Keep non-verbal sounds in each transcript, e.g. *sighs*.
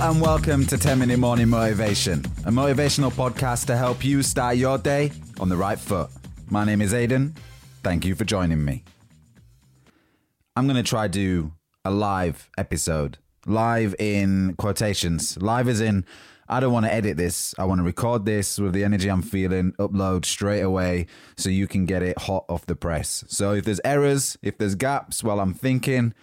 And welcome to 10 Minute Morning Motivation, a motivational podcast to help you start your day on the right foot. My name is Aidan. Thank you for joining me. I'm going to try to do a live episode. Live in quotations. Live as in I don't want to edit this. I want to record this with the energy I'm feeling, upload straight away so you can get it hot off the press. So if there's errors, if there's gaps while I'm thinking,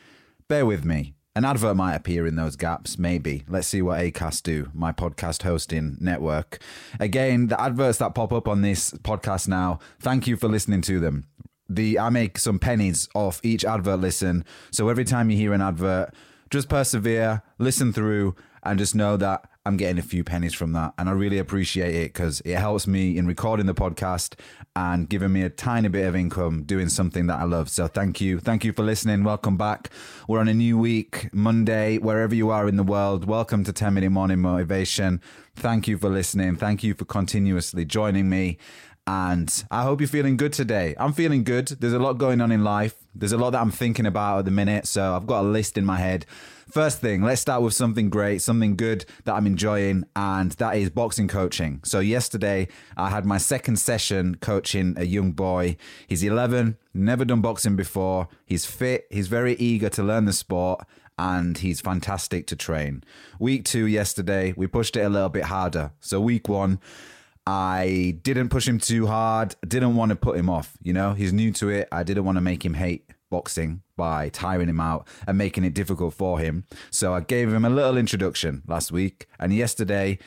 bear with me. An advert might appear in those gaps, maybe. Let's see what Acast do, my podcast hosting network. Again, the adverts that pop up on this podcast now, thank you for listening to them. The I make some pennies off each advert listen. So every time you hear an advert, just persevere, listen through, and just know that I'm getting a few pennies from that. And I really appreciate it because it helps me in recording the podcast and giving me a tiny bit of income doing something that I love. So thank you. Thank you for listening. Welcome back. We're on a new week, Monday, wherever you are in the world. Welcome to 10 Minute Morning Motivation. Thank you for listening. Thank you for continuously joining me. And I hope you're feeling good today. I'm feeling good. There's a lot going on in life. There's a lot that I'm thinking about at the minute. So I've got a list in my head. First thing, let's start with something great, something good that I'm enjoying, and that is boxing coaching. So, yesterday I had my second session coaching a young boy. He's 11, never done boxing before. He's fit, he's very eager to learn the sport, and he's fantastic to train. Week two, yesterday, we pushed it a little bit harder. So, week one, I didn't push him too hard. Didn't want to put him off. You know, he's new to it. I didn't want to make him hate boxing by tiring him out and making it difficult for him. So I gave him a little introduction last week. And yesterday,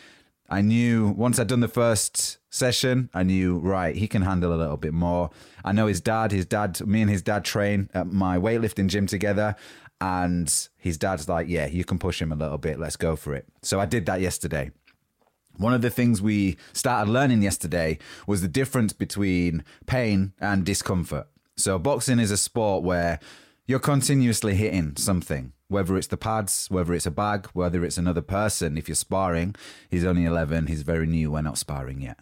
I knew once I'd done the first session, I knew, right, he can handle a little bit more. I know his dad, his dad, me and his dad train at my weightlifting gym together. And his dad's like, yeah, you can push him a little bit. Let's go for it. So I did that yesterday. One of the things we started learning yesterday was the difference between pain and discomfort. So, boxing is a sport where you're continuously hitting something, whether it's the pads, whether it's a bag, whether it's another person. If you're sparring, he's only 11, he's very new, we're not sparring yet.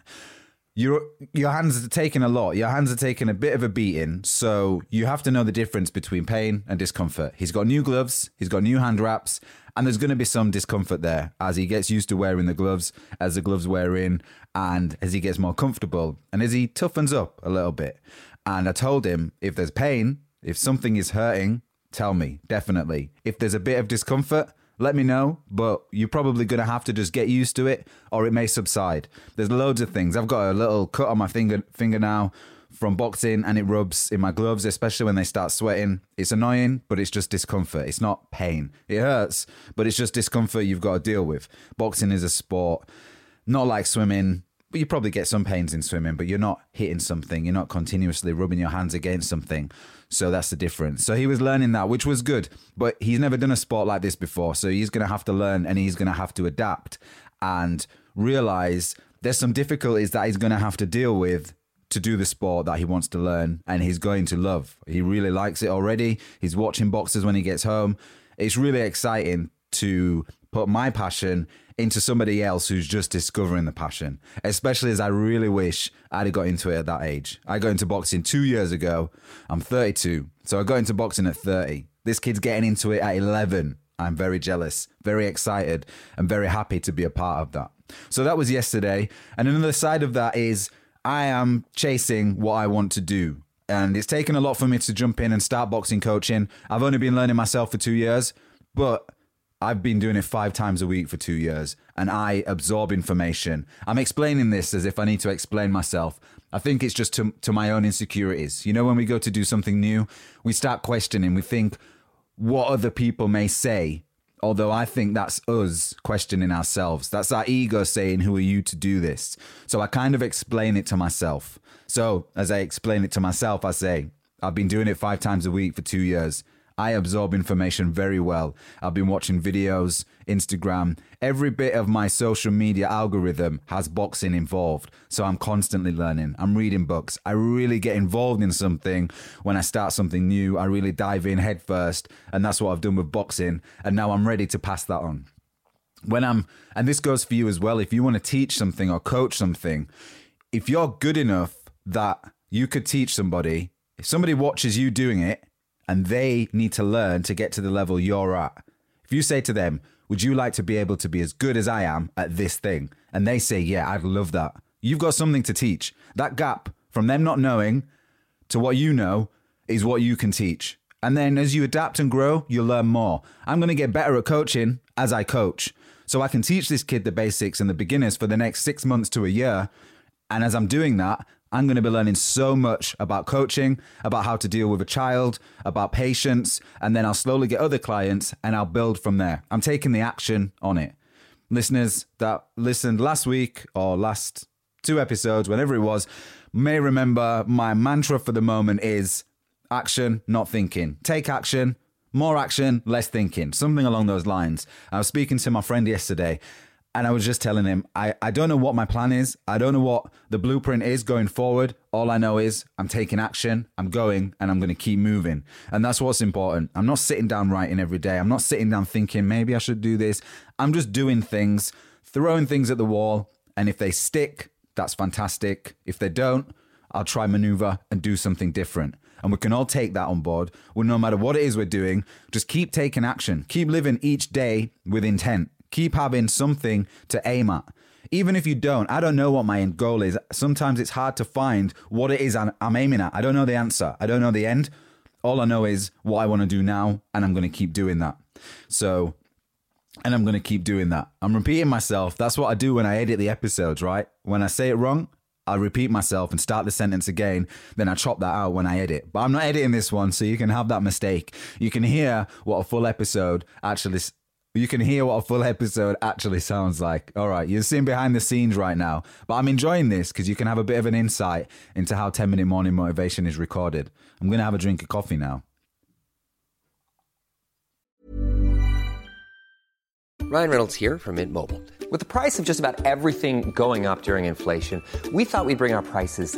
Your, your hands are taking a lot. Your hands are taking a bit of a beating. So you have to know the difference between pain and discomfort. He's got new gloves, he's got new hand wraps, and there's going to be some discomfort there as he gets used to wearing the gloves, as the gloves wear in, and as he gets more comfortable, and as he toughens up a little bit. And I told him if there's pain, if something is hurting, tell me, definitely. If there's a bit of discomfort, let me know, but you're probably going to have to just get used to it or it may subside. There's loads of things. I've got a little cut on my finger finger now from boxing and it rubs in my gloves, especially when they start sweating. It's annoying, but it's just discomfort. It's not pain. It hurts, but it's just discomfort you've got to deal with. Boxing is a sport, not like swimming. But you probably get some pains in swimming, but you're not hitting something. You're not continuously rubbing your hands against something. So that's the difference. So he was learning that, which was good. But he's never done a sport like this before. So he's going to have to learn and he's going to have to adapt and realize there's some difficulties that he's going to have to deal with to do the sport that he wants to learn and he's going to love. He really likes it already. He's watching boxers when he gets home. It's really exciting to put my passion into somebody else who's just discovering the passion, especially as I really wish I'd have got into it at that age. I got into boxing two years ago. I'm 32. So I got into boxing at 30. This kid's getting into it at 11. I'm very jealous, very excited, and very happy to be a part of that. So that was yesterday. And another side of that is I am chasing what I want to do. And it's taken a lot for me to jump in and start boxing coaching. I've only been learning myself for two years, but I've been doing it five times a week for two years and I absorb information. I'm explaining this as if I need to explain myself. I think it's just to, to my own insecurities. You know, when we go to do something new, we start questioning, we think what other people may say. Although I think that's us questioning ourselves. That's our ego saying, Who are you to do this? So I kind of explain it to myself. So as I explain it to myself, I say, I've been doing it five times a week for two years. I absorb information very well. I've been watching videos, Instagram. Every bit of my social media algorithm has boxing involved. So I'm constantly learning. I'm reading books. I really get involved in something when I start something new. I really dive in headfirst. And that's what I've done with boxing. And now I'm ready to pass that on. When I'm, and this goes for you as well, if you want to teach something or coach something, if you're good enough that you could teach somebody, if somebody watches you doing it, and they need to learn to get to the level you're at. If you say to them, Would you like to be able to be as good as I am at this thing? And they say, Yeah, I'd love that. You've got something to teach. That gap from them not knowing to what you know is what you can teach. And then as you adapt and grow, you'll learn more. I'm going to get better at coaching as I coach. So I can teach this kid the basics and the beginners for the next six months to a year. And as I'm doing that, I'm going to be learning so much about coaching, about how to deal with a child, about patience, and then I'll slowly get other clients and I'll build from there. I'm taking the action on it. Listeners that listened last week or last two episodes, whenever it was, may remember my mantra for the moment is action, not thinking. Take action, more action, less thinking, something along those lines. I was speaking to my friend yesterday and I was just telling him, I, I don't know what my plan is. I don't know what the blueprint is going forward. All I know is I'm taking action, I'm going, and I'm going to keep moving. And that's what's important. I'm not sitting down writing every day. I'm not sitting down thinking, maybe I should do this. I'm just doing things, throwing things at the wall. And if they stick, that's fantastic. If they don't, I'll try maneuver and do something different. And we can all take that on board. Well, no matter what it is we're doing, just keep taking action. Keep living each day with intent keep having something to aim at. Even if you don't, I don't know what my end goal is. Sometimes it's hard to find what it is I'm, I'm aiming at. I don't know the answer. I don't know the end. All I know is what I want to do now, and I'm going to keep doing that. So, and I'm going to keep doing that. I'm repeating myself. That's what I do when I edit the episodes, right? When I say it wrong, I repeat myself and start the sentence again. Then I chop that out when I edit. But I'm not editing this one, so you can have that mistake. You can hear what a full episode actually you can hear what a full episode actually sounds like. All right, you're seeing behind the scenes right now, but I'm enjoying this because you can have a bit of an insight into how 10 minute morning motivation is recorded. I'm going to have a drink of coffee now. Ryan Reynolds here from Mint Mobile. With the price of just about everything going up during inflation, we thought we'd bring our prices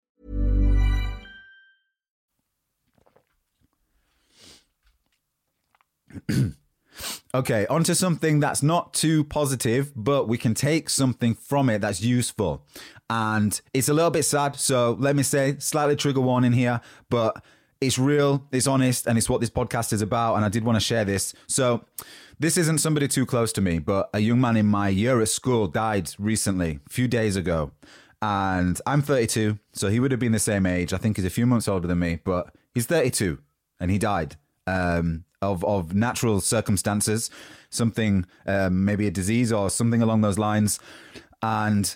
*clears throat* Okay, onto something that's not too positive, but we can take something from it that's useful. And it's a little bit sad, so let me say, slightly trigger warning here, but it's real, it's honest, and it's what this podcast is about. And I did want to share this. So, this isn't somebody too close to me, but a young man in my year at school died recently, a few days ago. And I'm 32, so he would have been the same age. I think he's a few months older than me, but he's 32 and he died um, of, of natural circumstances, something, um, maybe a disease or something along those lines. And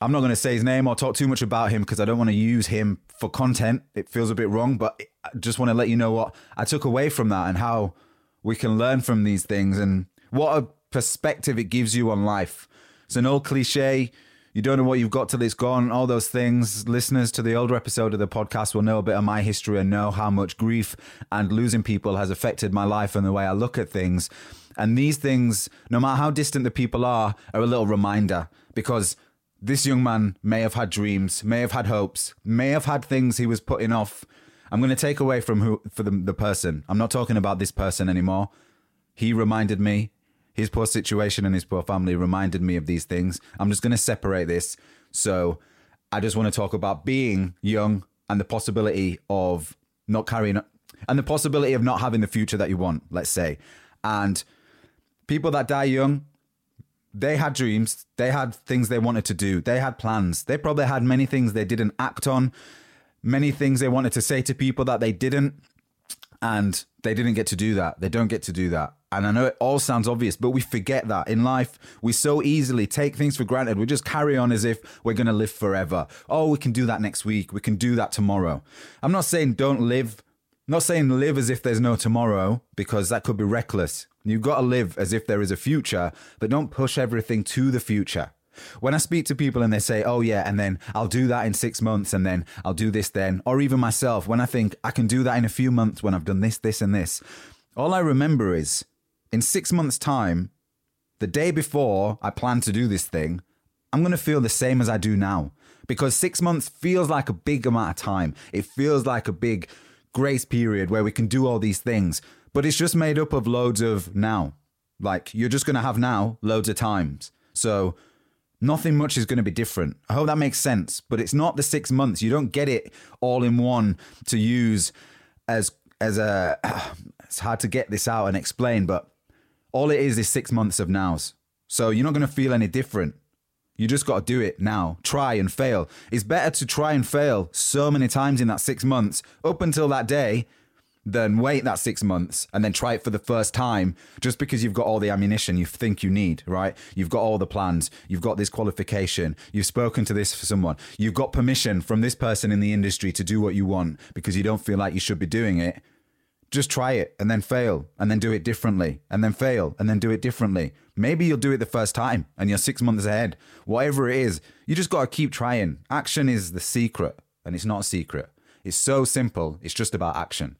I'm not going to say his name or talk too much about him because I don't want to use him for content. It feels a bit wrong, but I just want to let you know what I took away from that and how we can learn from these things and what a perspective it gives you on life. It's an old cliche. You don't know what you've got till it's gone, all those things. Listeners to the older episode of the podcast will know a bit of my history and know how much grief and losing people has affected my life and the way I look at things. And these things, no matter how distant the people are, are a little reminder because this young man may have had dreams, may have had hopes, may have had things he was putting off. I'm going to take away from who for the, the person. I'm not talking about this person anymore. He reminded me, his poor situation and his poor family reminded me of these things. I'm just going to separate this. So I just want to talk about being young and the possibility of not carrying and the possibility of not having the future that you want, let's say. And people that die young, they had dreams, they had things they wanted to do, they had plans. They probably had many things they didn't act on, many things they wanted to say to people that they didn't, and they didn't get to do that. They don't get to do that. And I know it all sounds obvious, but we forget that in life, we so easily take things for granted. We just carry on as if we're going to live forever. Oh, we can do that next week. We can do that tomorrow. I'm not saying don't live, I'm not saying live as if there's no tomorrow, because that could be reckless. You've got to live as if there is a future, but don't push everything to the future. When I speak to people and they say, oh, yeah, and then I'll do that in six months and then I'll do this then, or even myself, when I think I can do that in a few months when I've done this, this, and this, all I remember is in six months' time, the day before I plan to do this thing, I'm going to feel the same as I do now because six months feels like a big amount of time. It feels like a big grace period where we can do all these things but it's just made up of loads of now. Like you're just going to have now loads of times. So nothing much is going to be different. I hope that makes sense, but it's not the 6 months. You don't get it all in one to use as as a *sighs* it's hard to get this out and explain, but all it is is 6 months of nows. So you're not going to feel any different. You just got to do it now. Try and fail. It's better to try and fail so many times in that 6 months up until that day than wait that six months and then try it for the first time just because you've got all the ammunition you think you need, right? You've got all the plans, you've got this qualification, you've spoken to this for someone, you've got permission from this person in the industry to do what you want because you don't feel like you should be doing it. Just try it and then fail and then do it differently and then fail and then do it differently. Maybe you'll do it the first time and you're six months ahead. Whatever it is, you just got to keep trying. Action is the secret and it's not a secret. It's so simple. It's just about action.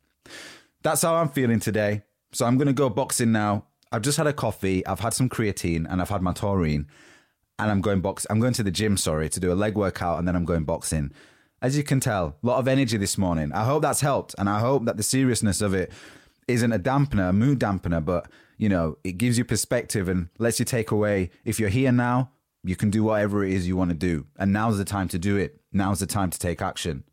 That's how I'm feeling today. So I'm going to go boxing now. I've just had a coffee, I've had some creatine, and I've had my taurine. And I'm going box. I'm going to the gym, sorry, to do a leg workout, and then I'm going boxing. As you can tell, a lot of energy this morning. I hope that's helped, and I hope that the seriousness of it isn't a dampener, a mood dampener, but you know, it gives you perspective and lets you take away. If you're here now, you can do whatever it is you want to do, and now's the time to do it. Now's the time to take action.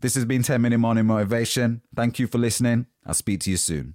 This has been 10 Minute Morning Motivation. Thank you for listening. I'll speak to you soon.